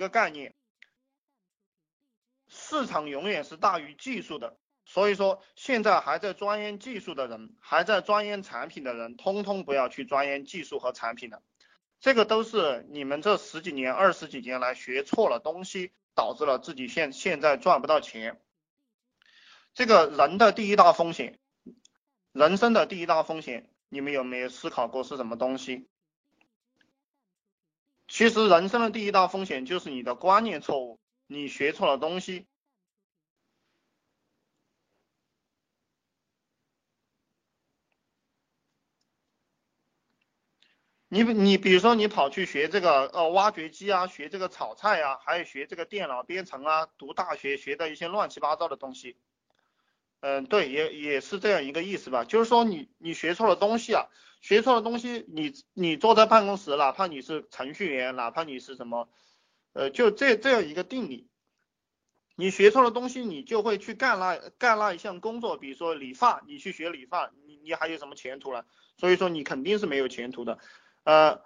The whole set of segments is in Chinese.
一个概念，市场永远是大于技术的。所以说，现在还在钻研技术的人，还在钻研产品的人，通通不要去钻研技术和产品了。这个都是你们这十几年、二十几年来学错了东西，导致了自己现现在赚不到钱。这个人的第一大风险，人生的第一大风险，你们有没有思考过是什么东西？其实人生的第一大风险就是你的观念错误，你学错了东西。你你比如说你跑去学这个呃挖掘机啊，学这个炒菜啊，还有学这个电脑编程啊，读大学学的一些乱七八糟的东西，嗯，对，也也是这样一个意思吧，就是说你你学错了东西啊，学错了东西，你你坐在办公室，哪怕你是程序员，哪怕你是什么，呃，就这这样一个定理，你学错了东西，你就会去干那干那一项工作，比如说理发，你去学理发，你你还有什么前途了？所以说你肯定是没有前途的。呃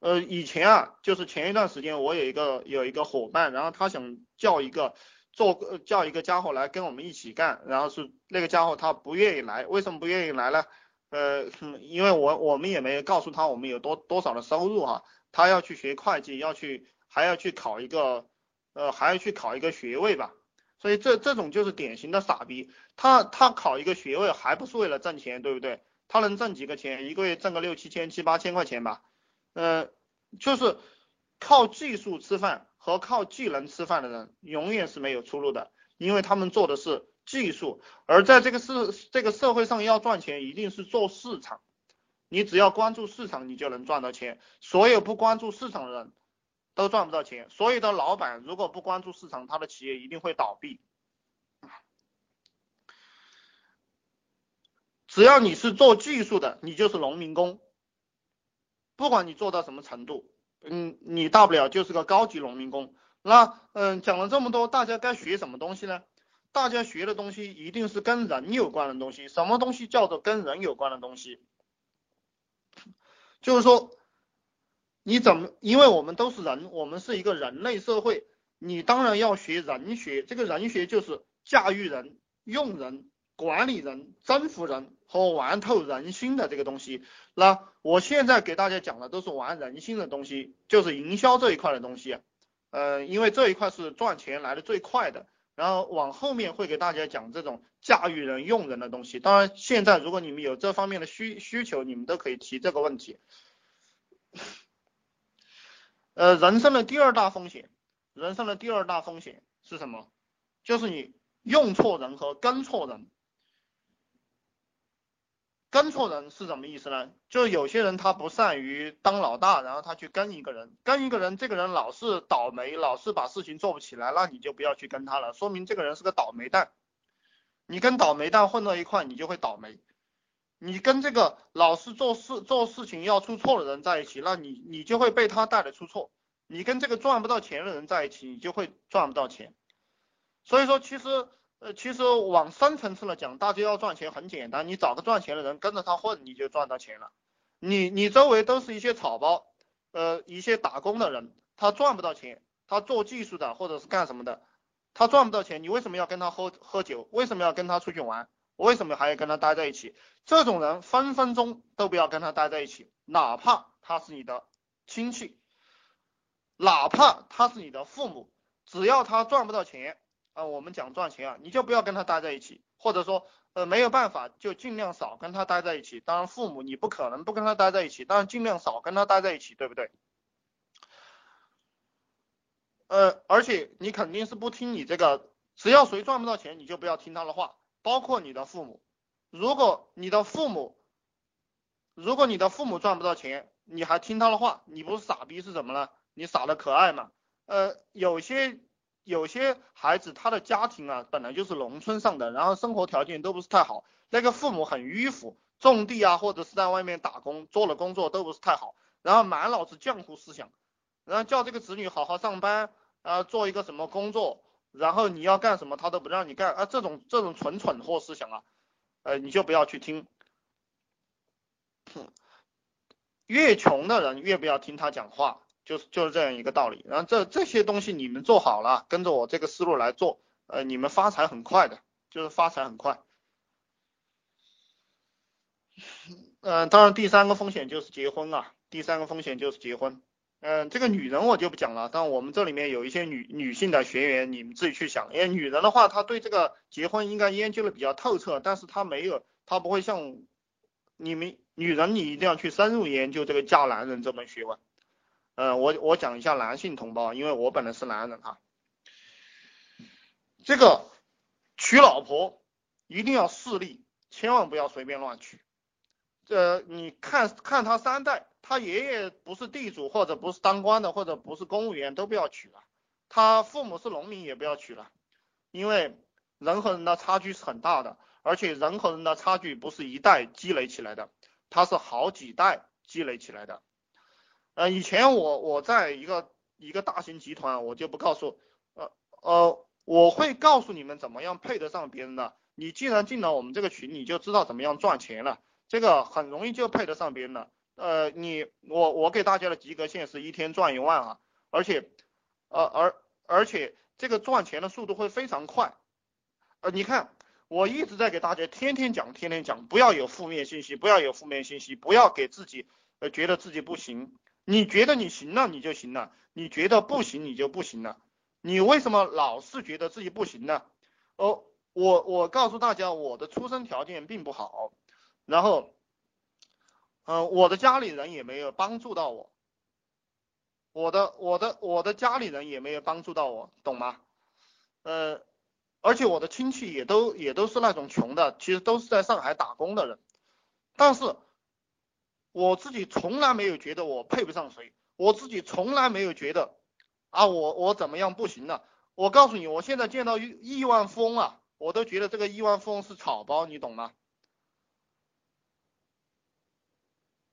呃，以前啊，就是前一段时间，我有一个有一个伙伴，然后他想叫一个做叫一个家伙来跟我们一起干，然后是那个家伙他不愿意来，为什么不愿意来呢？呃，因为我我们也没告诉他我们有多多少的收入哈，他要去学会计，要去还要去考一个呃还要去考一个学位吧，所以这这种就是典型的傻逼，他他考一个学位还不是为了挣钱，对不对？他能挣几个钱？一个月挣个六七千、七八千块钱吧。呃，就是靠技术吃饭和靠技能吃饭的人永远是没有出路的，因为他们做的是技术。而在这个社这个社会上要赚钱，一定是做市场。你只要关注市场，你就能赚到钱。所有不关注市场的人都赚不到钱。所有的老板如果不关注市场，他的企业一定会倒闭。只要你是做技术的，你就是农民工，不管你做到什么程度，嗯，你大不了就是个高级农民工。那，嗯，讲了这么多，大家该学什么东西呢？大家学的东西一定是跟人有关的东西。什么东西叫做跟人有关的东西？就是说，你怎么？因为我们都是人，我们是一个人类社会，你当然要学人学。这个人学就是驾驭人、用人。管理人、征服人和玩透人心的这个东西，那我现在给大家讲的都是玩人心的东西，就是营销这一块的东西。呃，因为这一块是赚钱来的最快的，然后往后面会给大家讲这种驾驭人、用人的东西。当然，现在如果你们有这方面的需需求，你们都可以提这个问题。呃，人生的第二大风险，人生的第二大风险是什么？就是你用错人和跟错人。跟错人是什么意思呢？就是有些人他不善于当老大，然后他去跟一个人，跟一个人，这个人老是倒霉，老是把事情做不起来，那你就不要去跟他了，说明这个人是个倒霉蛋。你跟倒霉蛋混到一块，你就会倒霉。你跟这个老是做事做事情要出错的人在一起，那你你就会被他带的出错。你跟这个赚不到钱的人在一起，你就会赚不到钱。所以说，其实。呃，其实往深层次的讲，大家要赚钱很简单，你找个赚钱的人跟着他混，你就赚到钱了。你你周围都是一些草包，呃，一些打工的人，他赚不到钱，他做技术的或者是干什么的，他赚不到钱，你为什么要跟他喝喝酒？为什么要跟他出去玩？为什么还要跟他待在一起？这种人分分钟都不要跟他待在一起，哪怕他是你的亲戚，哪怕他是你的父母，只要他赚不到钱。啊，我们讲赚钱啊，你就不要跟他待在一起，或者说，呃，没有办法就尽量少跟他待在一起。当然，父母你不可能不跟他待在一起，但是尽量少跟他待在一起，对不对？呃，而且你肯定是不听你这个，只要谁赚不到钱，你就不要听他的话，包括你的父母。如果你的父母，如果你的父母赚不到钱，你还听他的话，你不是傻逼是什么呢？你傻的可爱嘛？呃，有些。有些孩子他的家庭啊本来就是农村上的，然后生活条件都不是太好，那个父母很迂腐，种地啊或者是在外面打工做了工作都不是太好，然后满脑子浆糊思想，然后叫这个子女好好上班啊做一个什么工作，然后你要干什么他都不让你干啊这种这种蠢蠢货思想啊，呃你就不要去听，越穷的人越不要听他讲话。就是就是这样一个道理。然后这这些东西你们做好了，跟着我这个思路来做，呃，你们发财很快的，就是发财很快。嗯，当然第三个风险就是结婚啊，第三个风险就是结婚。嗯，这个女人我就不讲了，但我们这里面有一些女女性的学员，你们自己去想。因为女人的话，她对这个结婚应该研究的比较透彻，但是她没有，她不会像你们女人，你一定要去深入研究这个嫁男人这门学问。嗯，我我讲一下男性同胞，因为我本来是男人哈。这个娶老婆一定要势利，千万不要随便乱娶。这你看看他三代。他爷爷不是地主，或者不是当官的，或者不是公务员，都不要娶了。他父母是农民，也不要娶了，因为人和人的差距是很大的，而且人和人的差距不是一代积累起来的，他是好几代积累起来的。呃，以前我我在一个一个大型集团，我就不告诉，呃呃，我会告诉你们怎么样配得上别人的。你既然进了我们这个群，你就知道怎么样赚钱了，这个很容易就配得上别人了。呃，你我我给大家的及格线是一天赚一万啊，而且，呃而而且这个赚钱的速度会非常快，呃，你看我一直在给大家天天讲，天天讲，不要有负面信息，不要有负面信息，不要给自己呃觉得自己不行，你觉得你行了你就行了，你觉得不行你就不行了，你为什么老是觉得自己不行呢？哦，我我告诉大家，我的出生条件并不好，然后。嗯，我的家里人也没有帮助到我，我的我的我的家里人也没有帮助到我，懂吗？呃，而且我的亲戚也都也都是那种穷的，其实都是在上海打工的人，但是我自己从来没有觉得我配不上谁，我自己从来没有觉得啊我我怎么样不行了，我告诉你，我现在见到亿亿万富翁啊，我都觉得这个亿万富翁是草包，你懂吗？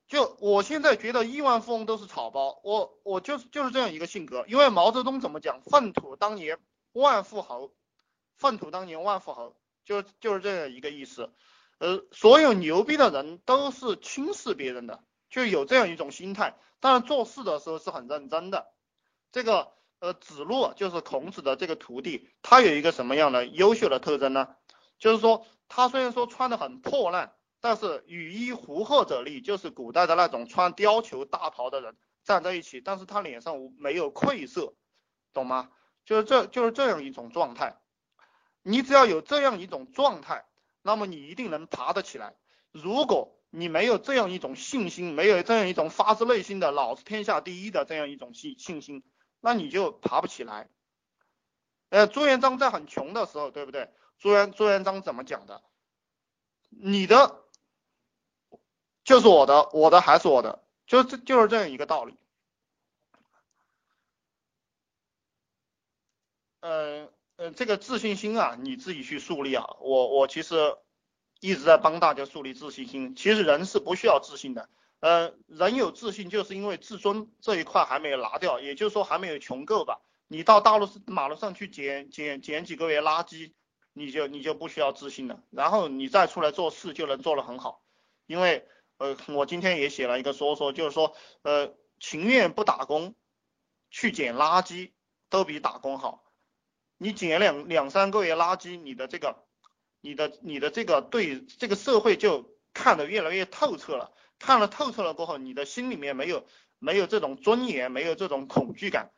就我现在觉得亿万富翁都是草包，我我就是就是这样一个性格。因为毛泽东怎么讲？粪土当年万富豪，粪土当年万富豪，就就是这样一个意思。呃，所有牛逼的人都是轻视别人的，就有这样一种心态。当然做事的时候是很认真的。这个呃子路就是孔子的这个徒弟，他有一个什么样的优秀的特征呢？就是说他虽然说穿的很破烂。但是羽衣狐鹤者立，就是古代的那种穿貂裘大袍的人站在一起，但是他脸上没有愧色，懂吗？就是这就是这样一种状态。你只要有这样一种状态，那么你一定能爬得起来。如果你没有这样一种信心，没有这样一种发自内心的老子天下第一的这样一种信信心，那你就爬不起来。呃，朱元璋在很穷的时候，对不对？朱元朱元璋怎么讲的？你的。就是我的，我的还是我的，就这就是这样一个道理。呃呃，这个自信心啊，你自己去树立啊。我我其实一直在帮大家树立自信心。其实人是不需要自信的，呃，人有自信就是因为自尊这一块还没有拿掉，也就是说还没有穷够吧。你到大路马路上去捡捡捡几个月垃圾，你就你就不需要自信了，然后你再出来做事就能做得很好，因为。呃，我今天也写了一个说说，就是说，呃，情愿不打工，去捡垃圾都比打工好。你捡两两三个月垃圾，你的这个，你的你的这个对这个社会就看得越来越透彻了。看了透彻了过后，你的心里面没有没有这种尊严，没有这种恐惧感，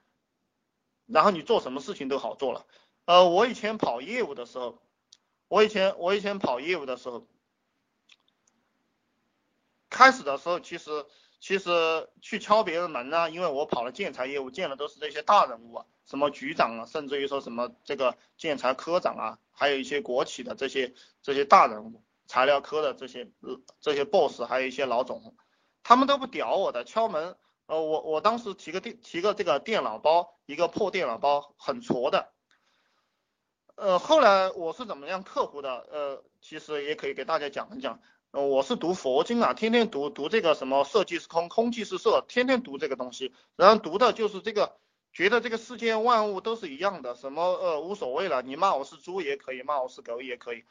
然后你做什么事情都好做了。呃，我以前跑业务的时候，我以前我以前跑业务的时候。开始的时候，其实其实去敲别人门呢，因为我跑了建材业务，见的都是这些大人物啊，什么局长啊，甚至于说什么这个建材科长啊，还有一些国企的这些这些大人物，材料科的这些这些 boss，还有一些老总，他们都不屌我的，敲门，呃，我我当时提个电提个这个电脑包，一个破电脑包，很矬的，呃，后来我是怎么样克服的？呃，其实也可以给大家讲一讲。我是读佛经啊，天天读读这个什么色即是空，空即是色，天天读这个东西，然后读的就是这个，觉得这个世间万物都是一样的，什么呃无所谓了，你骂我是猪也可以，骂我是狗也可以，